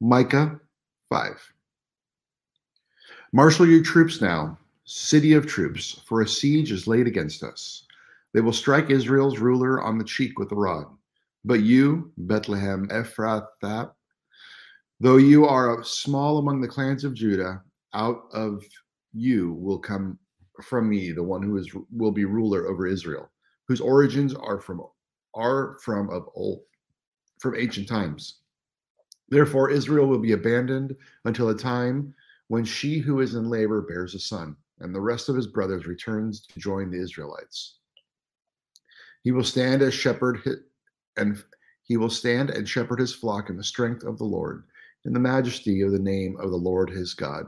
Micah 5. Marshal your troops now, city of troops, for a siege is laid against us. They will strike Israel's ruler on the cheek with a rod. But you, Bethlehem Ephrathah, though you are small among the clans of Judah, out of you will come from me the one who is will be ruler over Israel, whose origins are from are from of old, from ancient times. Therefore, Israel will be abandoned until a time when she who is in labor bears a son, and the rest of his brothers returns to join the Israelites. He will stand as shepherd and he will stand and shepherd his flock in the strength of the Lord, in the majesty of the name of the Lord his God.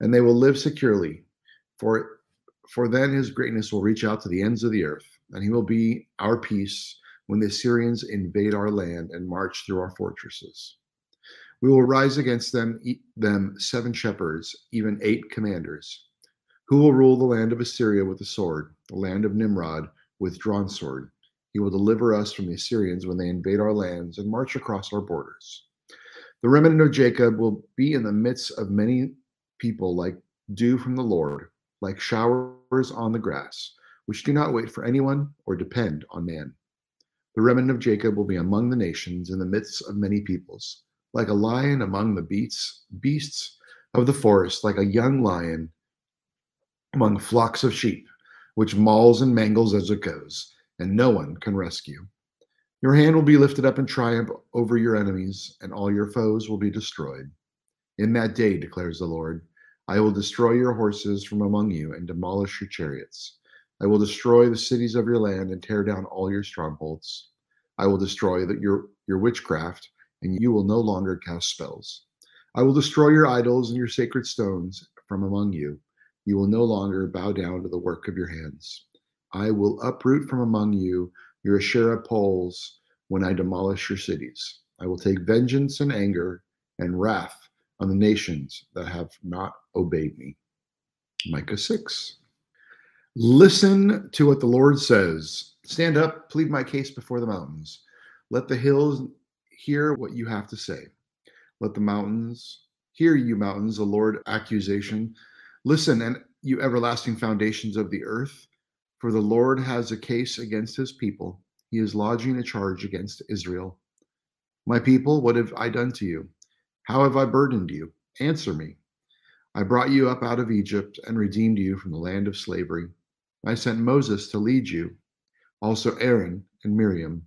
And they will live securely, for for then his greatness will reach out to the ends of the earth, and he will be our peace when the Assyrians invade our land and march through our fortresses. We will rise against them, them seven shepherds, even eight commanders. Who will rule the land of Assyria with a sword, the land of Nimrod with drawn sword? He will deliver us from the Assyrians when they invade our lands and march across our borders. The remnant of Jacob will be in the midst of many people like dew from the Lord, like showers on the grass, which do not wait for anyone or depend on man. The remnant of Jacob will be among the nations in the midst of many peoples like a lion among the beasts, beasts of the forest, like a young lion among flocks of sheep, which mauls and mangles as it goes, and no one can rescue. Your hand will be lifted up in triumph over your enemies, and all your foes will be destroyed. In that day, declares the Lord, I will destroy your horses from among you and demolish your chariots. I will destroy the cities of your land and tear down all your strongholds. I will destroy the, your, your witchcraft and you will no longer cast spells. I will destroy your idols and your sacred stones from among you. You will no longer bow down to the work of your hands. I will uproot from among you your Asherah poles when I demolish your cities. I will take vengeance and anger and wrath on the nations that have not obeyed me. Micah 6. Listen to what the Lord says. Stand up, plead my case before the mountains. Let the hills hear what you have to say. Let the mountains hear you, mountains, the Lord accusation. Listen, and you everlasting foundations of the earth, for the Lord has a case against his people. He is lodging a charge against Israel. My people, what have I done to you? How have I burdened you? Answer me. I brought you up out of Egypt and redeemed you from the land of slavery. I sent Moses to lead you, also Aaron and Miriam.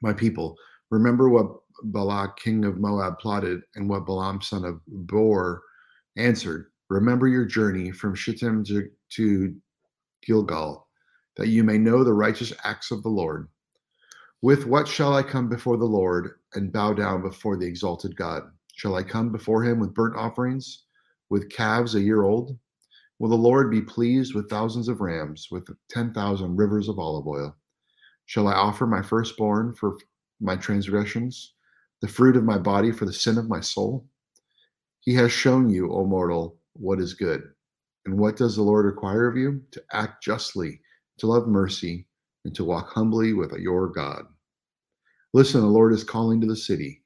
My people, Remember what Balak, king of Moab, plotted, and what Balaam, son of Beor, answered. Remember your journey from Shittim to, to Gilgal, that you may know the righteous acts of the Lord. With what shall I come before the Lord and bow down before the exalted God? Shall I come before him with burnt offerings, with calves a year old? Will the Lord be pleased with thousands of rams, with 10,000 rivers of olive oil? Shall I offer my firstborn for my transgressions, the fruit of my body for the sin of my soul? He has shown you, O mortal, what is good. And what does the Lord require of you? To act justly, to love mercy, and to walk humbly with your God. Listen, the Lord is calling to the city,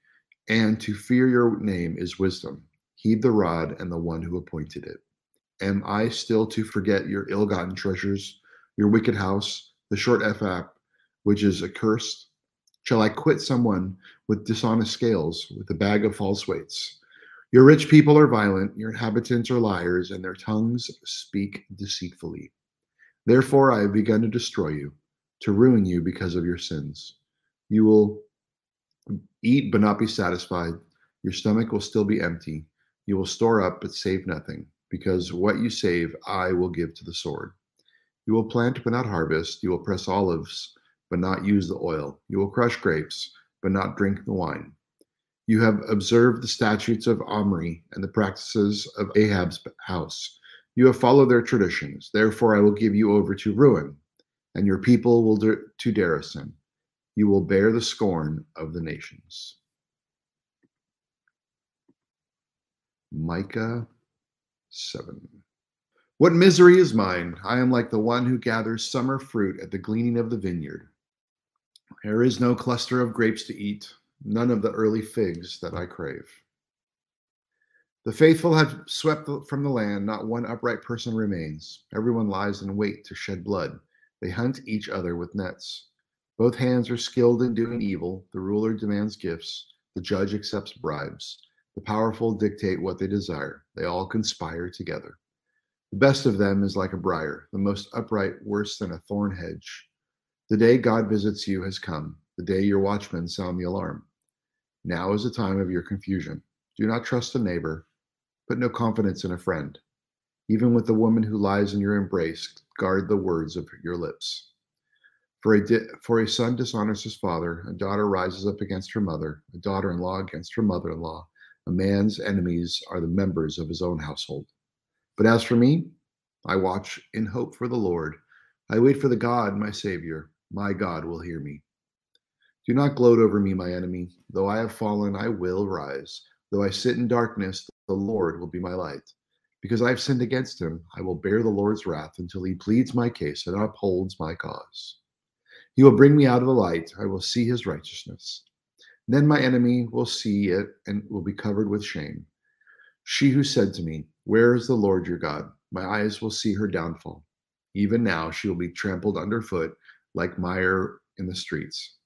and to fear your name is wisdom. Heed the rod and the one who appointed it. Am I still to forget your ill gotten treasures, your wicked house, the short Ephah, which is accursed, Shall I quit someone with dishonest scales, with a bag of false weights? Your rich people are violent, your inhabitants are liars, and their tongues speak deceitfully. Therefore, I have begun to destroy you, to ruin you because of your sins. You will eat but not be satisfied. Your stomach will still be empty. You will store up but save nothing, because what you save I will give to the sword. You will plant but not harvest. You will press olives but not use the oil. You will crush grapes, but not drink the wine. You have observed the statutes of Omri and the practices of Ahab's house. You have followed their traditions. Therefore, I will give you over to ruin, and your people will do, to Darasin. You will bear the scorn of the nations. Micah 7. What misery is mine! I am like the one who gathers summer fruit at the gleaning of the vineyard. There is no cluster of grapes to eat, none of the early figs that I crave. The faithful have swept from the land, not one upright person remains. Everyone lies in wait to shed blood. They hunt each other with nets. Both hands are skilled in doing evil. The ruler demands gifts, the judge accepts bribes. The powerful dictate what they desire. They all conspire together. The best of them is like a briar, the most upright worse than a thorn hedge. The day God visits you has come, the day your watchmen sound the alarm. Now is the time of your confusion. Do not trust a neighbor, put no confidence in a friend. Even with the woman who lies in your embrace, guard the words of your lips. For a, di- for a son dishonors his father, a daughter rises up against her mother, a daughter in law against her mother in law. A man's enemies are the members of his own household. But as for me, I watch in hope for the Lord. I wait for the God, my Savior. My God will hear me. Do not gloat over me, my enemy. Though I have fallen, I will rise. Though I sit in darkness, the Lord will be my light. Because I have sinned against him, I will bear the Lord's wrath until he pleads my case and upholds my cause. He will bring me out of the light. I will see his righteousness. Then my enemy will see it and will be covered with shame. She who said to me, Where is the Lord your God? My eyes will see her downfall. Even now she will be trampled underfoot like mire in the streets.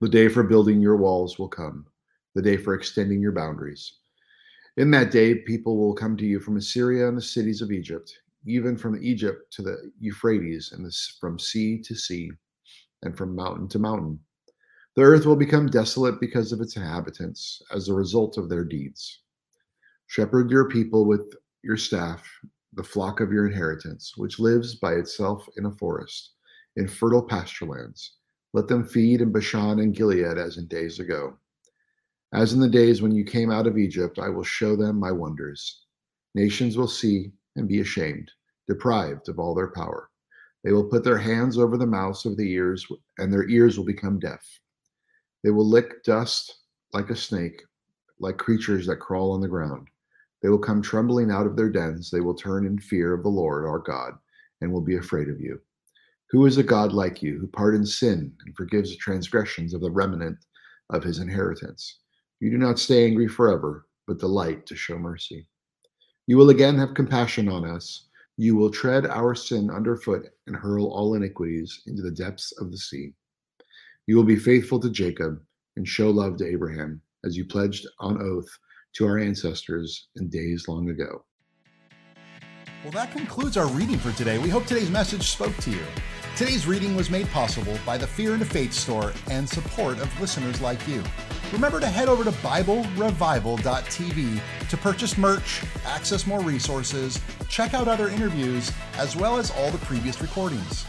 The day for building your walls will come, the day for extending your boundaries. In that day, people will come to you from Assyria and the cities of Egypt, even from Egypt to the Euphrates, and from sea to sea, and from mountain to mountain. The earth will become desolate because of its inhabitants as a result of their deeds. Shepherd your people with your staff, the flock of your inheritance, which lives by itself in a forest, in fertile pasture lands. Let them feed in Bashan and Gilead as in days ago. As in the days when you came out of Egypt, I will show them my wonders. Nations will see and be ashamed, deprived of all their power. They will put their hands over the mouths of the ears, and their ears will become deaf. They will lick dust like a snake, like creatures that crawl on the ground. They will come trembling out of their dens. They will turn in fear of the Lord our God and will be afraid of you. Who is a God like you, who pardons sin and forgives the transgressions of the remnant of his inheritance? You do not stay angry forever, but delight to show mercy. You will again have compassion on us. You will tread our sin underfoot and hurl all iniquities into the depths of the sea. You will be faithful to Jacob and show love to Abraham, as you pledged on oath to our ancestors in days long ago. Well, that concludes our reading for today. We hope today's message spoke to you. Today's reading was made possible by the Fear and Faith store and support of listeners like you. Remember to head over to BibleRevival.tv to purchase merch, access more resources, check out other interviews, as well as all the previous recordings.